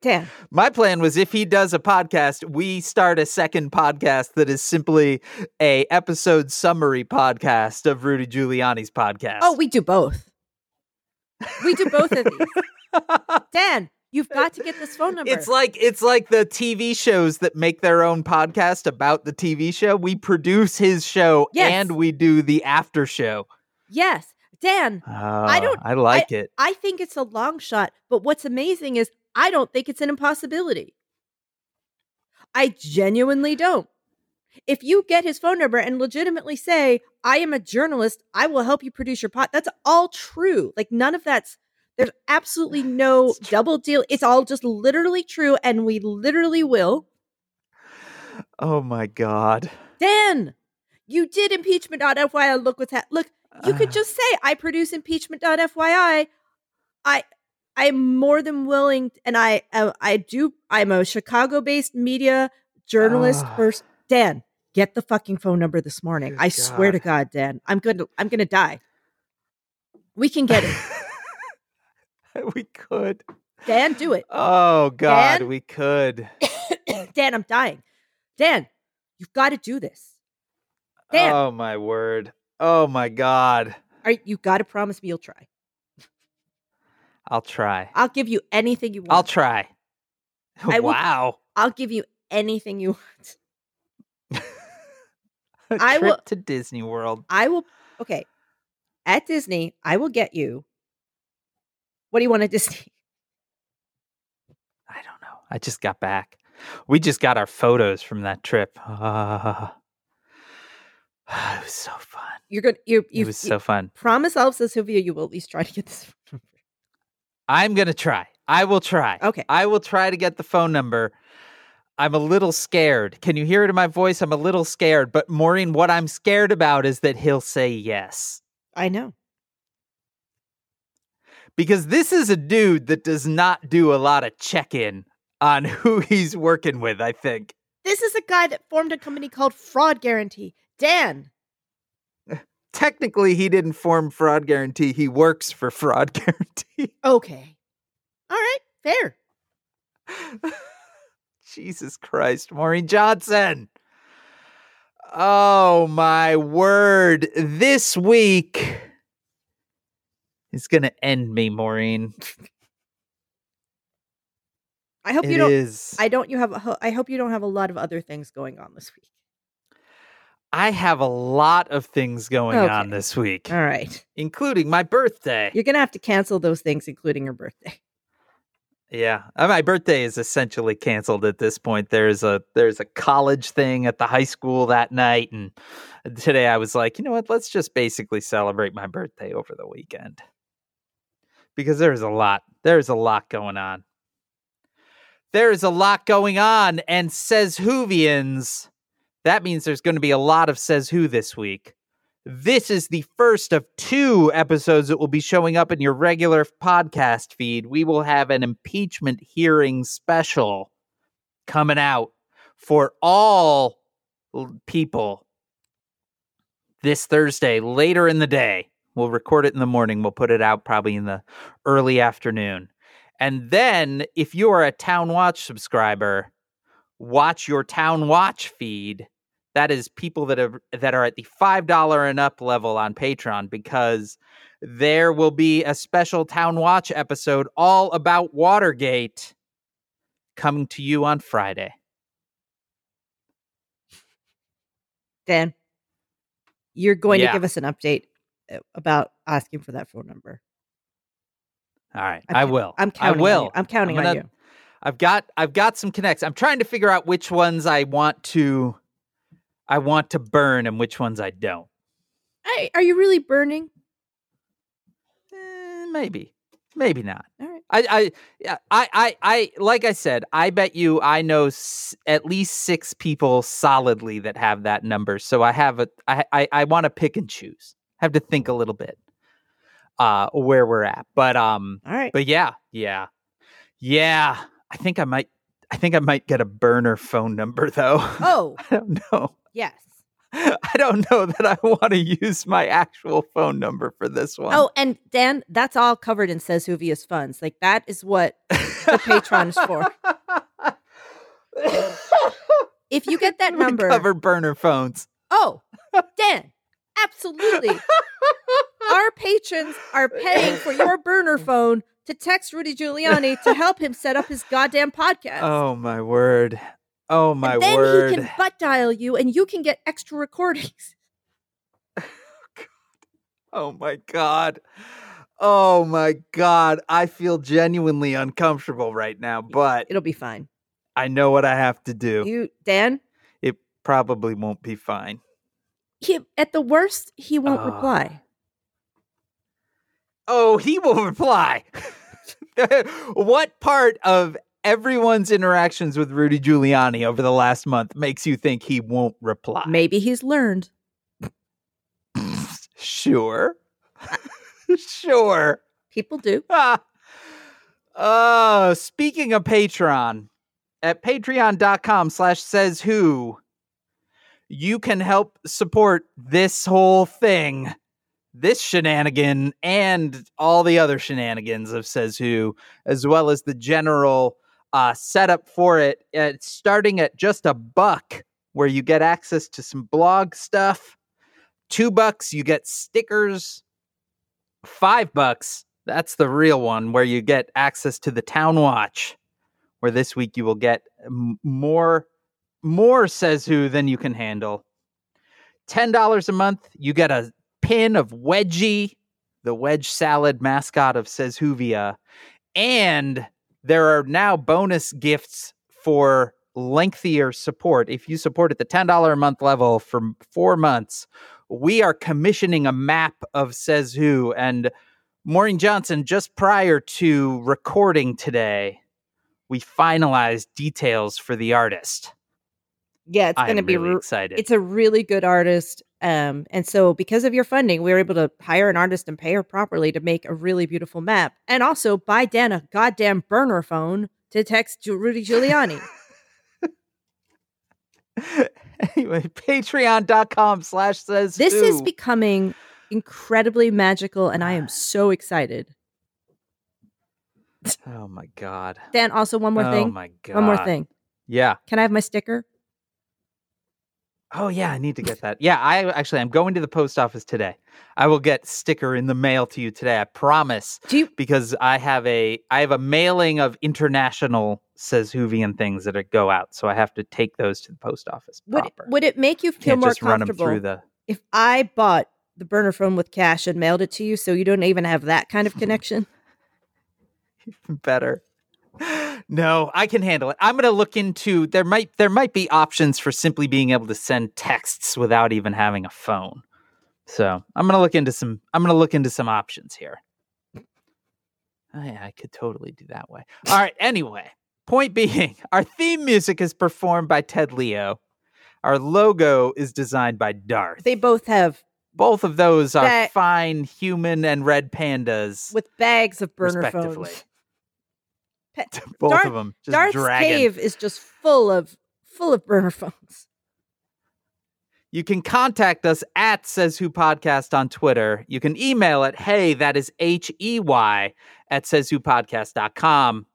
Dan, My plan was if he does a podcast, we start a second podcast that is simply a episode summary podcast of Rudy Giuliani's oh, podcast. oh, we do both. We do both of these. Dan, you've got to get this phone number. It's like it's like the TV shows that make their own podcast about the TV show. We produce his show Yes. and we do the after show. yes, Dan. I ah, don't- I like it. I think it's a long shot, but what's amazing is I don't think it's an impossibility. I genuinely don't. If you get his phone number and legitimately say, I am a journalist, I will help you produce your pot, that's all true. Like, none of that's, there's absolutely no double deal. It's all just literally true, and we literally will. Oh my god. Dan, you did impeachment.fyi. Look what's that. Look, you could Ah. just say I produce impeachment.fyi. I I'm more than willing and I uh, I do I'm a Chicago-based media journalist Ah. first. Dan, get the fucking phone number this morning. I swear to God, Dan. I'm to I'm going to die. We can get it. we could. Dan, do it. Oh god, Dan? we could. Dan, I'm dying. Dan, you've got to do this. Dan, Oh my word. Oh my god. All right, you got to promise me you'll try. I'll try. I'll give you anything you want. I'll try. I will- wow. I'll give you anything you want. I trip will- to Disney World. I will. Okay, at Disney, I will get you. What do you want at Disney? I don't know. I just got back. We just got our photos from that trip. Ah. it was so fun. You're good. You It was you so fun. promise Elsa Sylvia you will at least try to get this. I'm going to try. I will try. Okay. I will try to get the phone number. I'm a little scared. Can you hear it in my voice? I'm a little scared. But Maureen, what I'm scared about is that he'll say yes. I know. Because this is a dude that does not do a lot of check in on who he's working with, I think. This is a guy that formed a company called Fraud Guarantee. Dan, Technically, he didn't form Fraud Guarantee. He works for Fraud Guarantee. okay, all right, fair. Jesus Christ, Maureen Johnson. Oh my word. This week going to end me, Maureen. I hope It you don't. is. I don't. You have. a I hope you don't have a lot of other things going on this week. I have a lot of things going on this week, All right, including my birthday. you're gonna have to cancel those things, including your birthday. Yeah, uh, my birthday is essentially canceled at this point. There's a there's a college thing at the high school that night, and today I was like, you know what? Let's just basically celebrate my birthday over the weekend because there's a lot. There's a lot going on. There is a lot going on, and says Whovians. That means there's going to be a lot of says who this week. This is the first of two episodes that will be showing up in your regular podcast feed. We will have an impeachment hearing special coming out for all people this Thursday later in the day. We'll record it in the morning. We'll put it out probably in the early afternoon. And then if you are a Town Watch subscriber, watch your Town Watch feed. That is people that are that are at the five dollar and up level on Patreon because there will be a special Town Watch episode all about Watergate coming to you on Friday. Dan, you're going Yeah. to give us an update about asking for that phone number. All right, I'm I will. I'm I will. On. I'm counting I'm on gonna- you. I've got I've got some connects. I'm trying to figure out which ones I want to I want to burn and which ones I don't. Hey, are you really burning? Eh, maybe. Maybe not. All right. I, I, yeah, I, I, I, like I said, I bet you I know s- at least six people solidly that have that number. So I have a, I, I, I want to pick and choose. Have to think a little bit, uh, where we're at. But, um, All right. but yeah, yeah, yeah. I think I might, I think I might get a burner phone number though. Oh, I don't know. yes. I don't know that I want to use my actual phone number for this one. Oh, and Dan, that's all covered in Says Whovia's funds. Like that is what the Patreon is for. If you get that We number, cover burner phones. oh, Dan, absolutely. Our patrons are paying for your burner phone to text Rudy Giuliani to help him set up his goddamn podcast. Oh my word. Oh my and then word. he can butt dial you and you can get extra recordings. Oh my god. Oh my god. I feel genuinely uncomfortable right now, but It'll be fine. I know what I have to do. You, Dan, It probably won't be fine. He, at the worst, he won't Ah. reply. Oh, he will reply. what part of everyone's interactions with Rudy Giuliani over the last month makes you think he won't reply? Maybe he's learned. Sure. sure. People do. Ah. Uh, speaking of Patreon, at patreon.com slash says who, you can help support this whole thing, this shenanigan, and all the other shenanigans of says who, as well as the general uh, setup for it. Starting at just a buck, where you get access to some blog stuff. Two bucks, you get stickers. Five bucks, that's the real one, where you get access to the Town Watch, where this week you will get m- more, more says who than you can handle. Ten dollars a month, you get a pin of Wedgie, the wedge salad mascot of Says Whovia, and there are now bonus gifts for lengthier support. If you support at the ten dollar a month level for four months, we are commissioning a map of Says Who and Maureen Johnson, just prior to recording today, we finalized details for the artist. Yeah, it's going to be. really re- excited. it's a really good artist, um, and so because of your funding, we were able to hire an artist and pay her properly to make a really beautiful map, and also buy Dan a goddamn burner phone to text Rudy Giuliani. anyway, patreon.com slash says this is becoming incredibly magical, and I am so excited. oh my god. Dan, also one more oh thing. my god. One more thing. Yeah. Can I have my sticker? Oh yeah, I need to get that. Yeah, I actually I'm going to the post office today. I will get sticker in the mail to you today. I promise. Do you? because I have a I have a mailing of international says Whovian things that are, go out, so I have to take those to the post office Would proper. would it make you feel Can't more just run them comfortable through the. if I bought the burner phone with cash and mailed it to you, so you don't even have that kind of connection? better. No, I can handle it. I'm going to look into there might there might be options for simply being able to send texts without even having a phone. So, I'm going to look into some I'm going to look into some options here. Oh, yeah, I could totally do that way. All right, anyway, point being, our theme music is performed by Ted Leo. Our logo is designed by Darth. They both have Both of those are fine human and red pandas, with bags of burner phones. Both Darth- of them just Darth's dragging. cave is just full of full of burner phones. You can contact us at Says Who Podcast on Twitter. You can email it, hey, that is H E Y, at Says Who sayswhopodcast.com.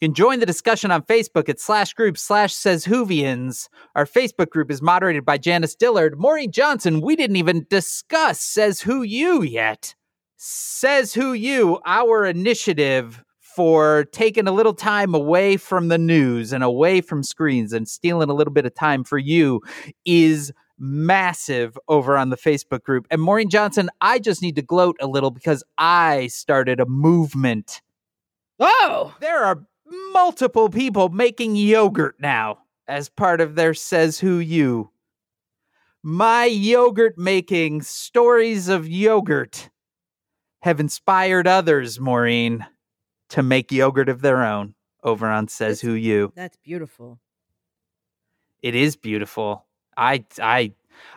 You can join the discussion on Facebook at slash group slash says Whovians. Our Facebook group is moderated by Janice Dillard. Maureen Johnson, we didn't even discuss Says Who You yet. Says Who You, our initiative for taking a little time away from the news and away from screens and stealing a little bit of time for you is massive over on the Facebook group. And Maureen Johnson, I just need to gloat a little because I started a movement. Oh, There are multiple people making yogurt now as part of their Says Who You. My yogurt making stories of yogurt have inspired others, Maureen, to make yogurt of their own over on Says That's- Who You. that's beautiful. It is beautiful. I I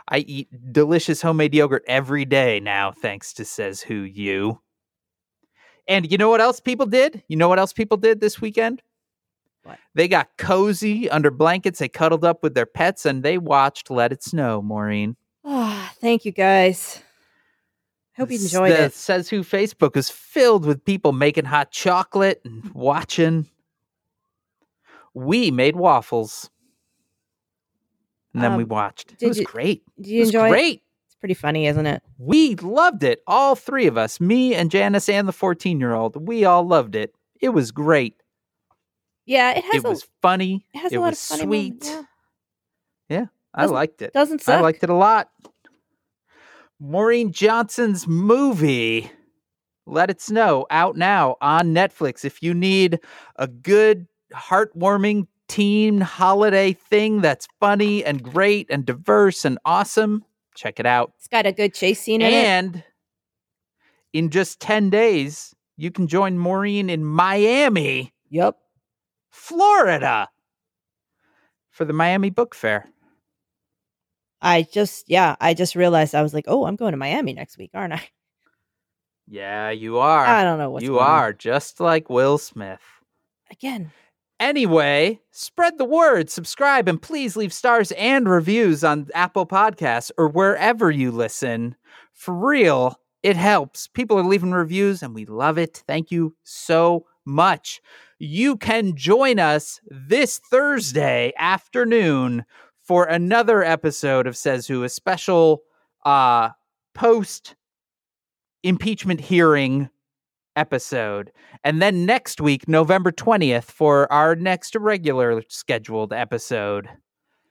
I eat delicious homemade yogurt every day now, thanks to Says Who You. And you know what else people did? You know what else people did this weekend? What? They got cozy under blankets. They cuddled up with their pets and they watched Let It Snow, Maureen. Ah, thank you guys. Hope you enjoyed the it. Says Who Facebook is filled with people making hot chocolate and watching. We made waffles. And then we Um, watched. It was you- great. Did It you was enjoy it? great. It's pretty funny, isn't it? We loved it. All three of us, me and Janice and the 14 year old, we all loved it. It was great. Yeah, it has It a was funny. it has it a lot was of funny sweet. moments. Yeah. I liked it. Doesn't suck. I liked it a lot. Maureen Johnson's movie, Let It Snow, out now on Netflix. If you need a good, heartwarming teen holiday thing that's funny and great and diverse and awesome, check it out. It's got a good chase scene in it. And in just 10 days, you can join Maureen in Miami, Yep. Florida for the Miami Book Fair. I just yeah, I just realized I was like, oh, I'm going to Miami next week, aren't I? Yeah, you are. I don't know what you going on. are just like Will Smith. Again. Anyway, spread the word, subscribe, and please leave stars and reviews on Apple Podcasts or wherever you listen. For real, it helps. People are leaving reviews and we love it. Thank you so much. You can join us this Thursday afternoon for another episode of Says Who, a special uh post impeachment hearing episode. And then next week, November 20th, for our next regular scheduled episode.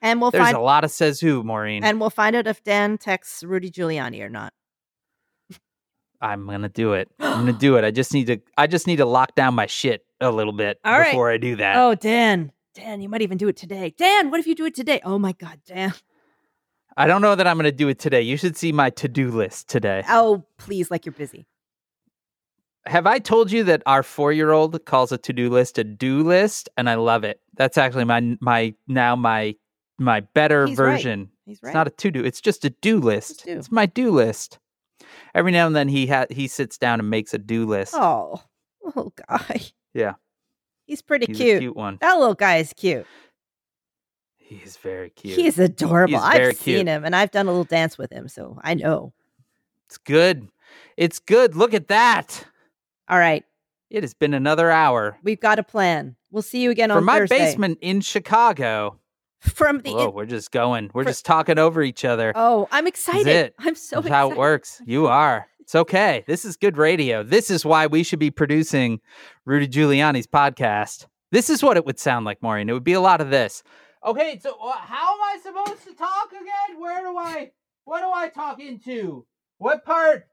And we'll There's find a lot of says who, Maureen. and we'll find out if Dan texts Rudy Giuliani or not. I'm gonna do it. I'm gonna do it. I just need to I just need to lock down my shit a little bit All right. before I do that. Oh, Dan. Dan, you might even do it today. Dan, what if you do it today? Oh my god, Dan. I don't know that I'm gonna do it today. You should see my to-do list today. Oh, please, like you're busy. Have I told you that our four-year-old calls a to-do list a do list, and I love it. That's actually my my now my my better He's right. version. He's It's not a to-do. It's just a do list. do. It's my do list. Every now and then he ha- he sits down and makes a do list. oh, oh, guy. Yeah. He's pretty He's cute. cute one. That little guy is cute. He's very cute. He's adorable. He's I've seen cute. him and I've done a little dance with him, so I know. It's good. It's good. Look at that. All right. It has been another hour. We've got a plan. We'll see you again. From on my Thursday. basement in Chicago. From the in- we're just going. We're for- just talking over each other. Oh, I'm excited. it. I'm so excited. That's excited. how it works. You are. It's okay. This is good radio. This is why we should be producing Rudy Giuliani's podcast. This is what it would sound like, Maureen. It would be a lot of this. Okay, so uh, how am I supposed to talk again? Where do I? What do I talk into? What part?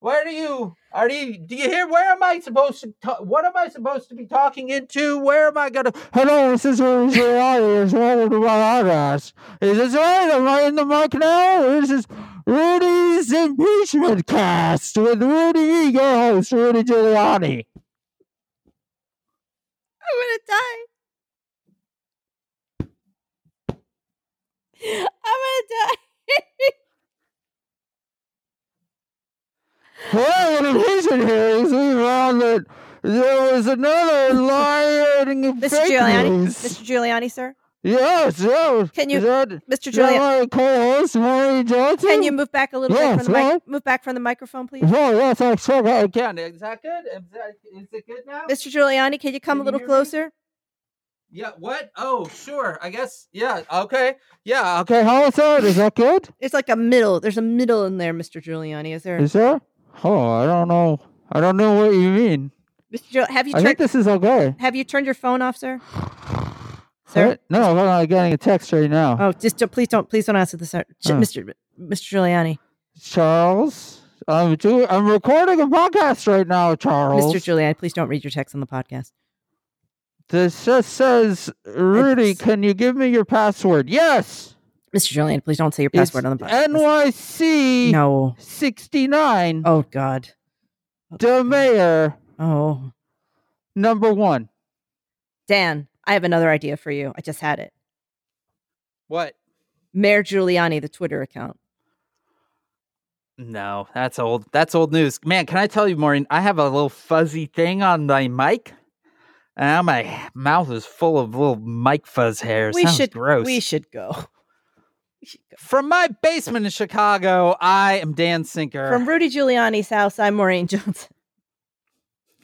Where do you? Are you? Do you hear? Where am I supposed to? Ta- what am I supposed to be talking into? Where am I gonna? Hello, this is Rudy Giuliani. Welcome to my podcast. Is this right? Am I in the mic now? This is Rudy's Impeachment Cast with Rudy, your host, Rudy Giuliani. I'm gonna die. I'm gonna die. well, in impeachment hearings, we found that there was another lying Mr. Giuliani. Mr. Giuliani, sir. Yes, yes. Can you- that, Mr. is that Giuliani, my co-host, Maureen Johnson? can you move back a little bit Yes, from the mic? Move back from the microphone, please. Oh, yes, I sure I can. Is that good? Is, that, is it good now? Mr. Giuliani, can you come Can a little hear me? closer? Yeah. What? Oh, sure. I guess. Yeah. Okay. Yeah. Okay, how is that? Is that good? It's like a middle. There's a middle in there, Mr. Giuliani. Is there? Is there? Oh, I don't know. I don't know what you mean. Mr. Giul- have you I think this is okay. Have you turned your phone off, sir? Sir? What? No, hold on, I'm getting a text right now. Oh, just don't, please don't please don't answer this, sir. Oh. Mr. Mr. Giuliani. Charles, I'm doing. I'm recording a podcast right now, Charles. Mr. Giuliani, please don't read your text on the podcast. This just says, Rudy, It's- can you give me your password? Yes. Mr. Giuliani, please don't say your password on the podcast. NYC No. 69. Oh God. The mayor, Oh, number one. Dan, I have another idea for you. I just had it. What? Mayor Giuliani, the Twitter account. No, that's old. That's old news. Man, can I tell you, Maureen? I have a little fuzzy thing on my mic. And now my mouth is full of little mic fuzz hairs. We Sounds should gross. We should go. We should go. From my basement in Chicago, I am Dan Sinker. From Rudy Giuliani's house, I'm Maureen Johnson.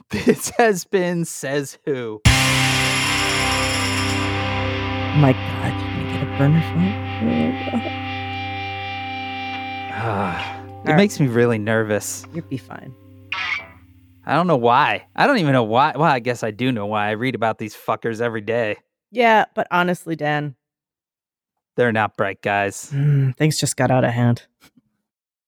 this has been Says Who. My God, you're gonna get a burner phone. Ah, it right. makes me really nervous. You'll be fine. I don't know why. I don't even know why. Well, I guess I do know why. I read about these fuckers every day. Yeah, but honestly, Dan, They're not bright guys. mm, things just got out of hand.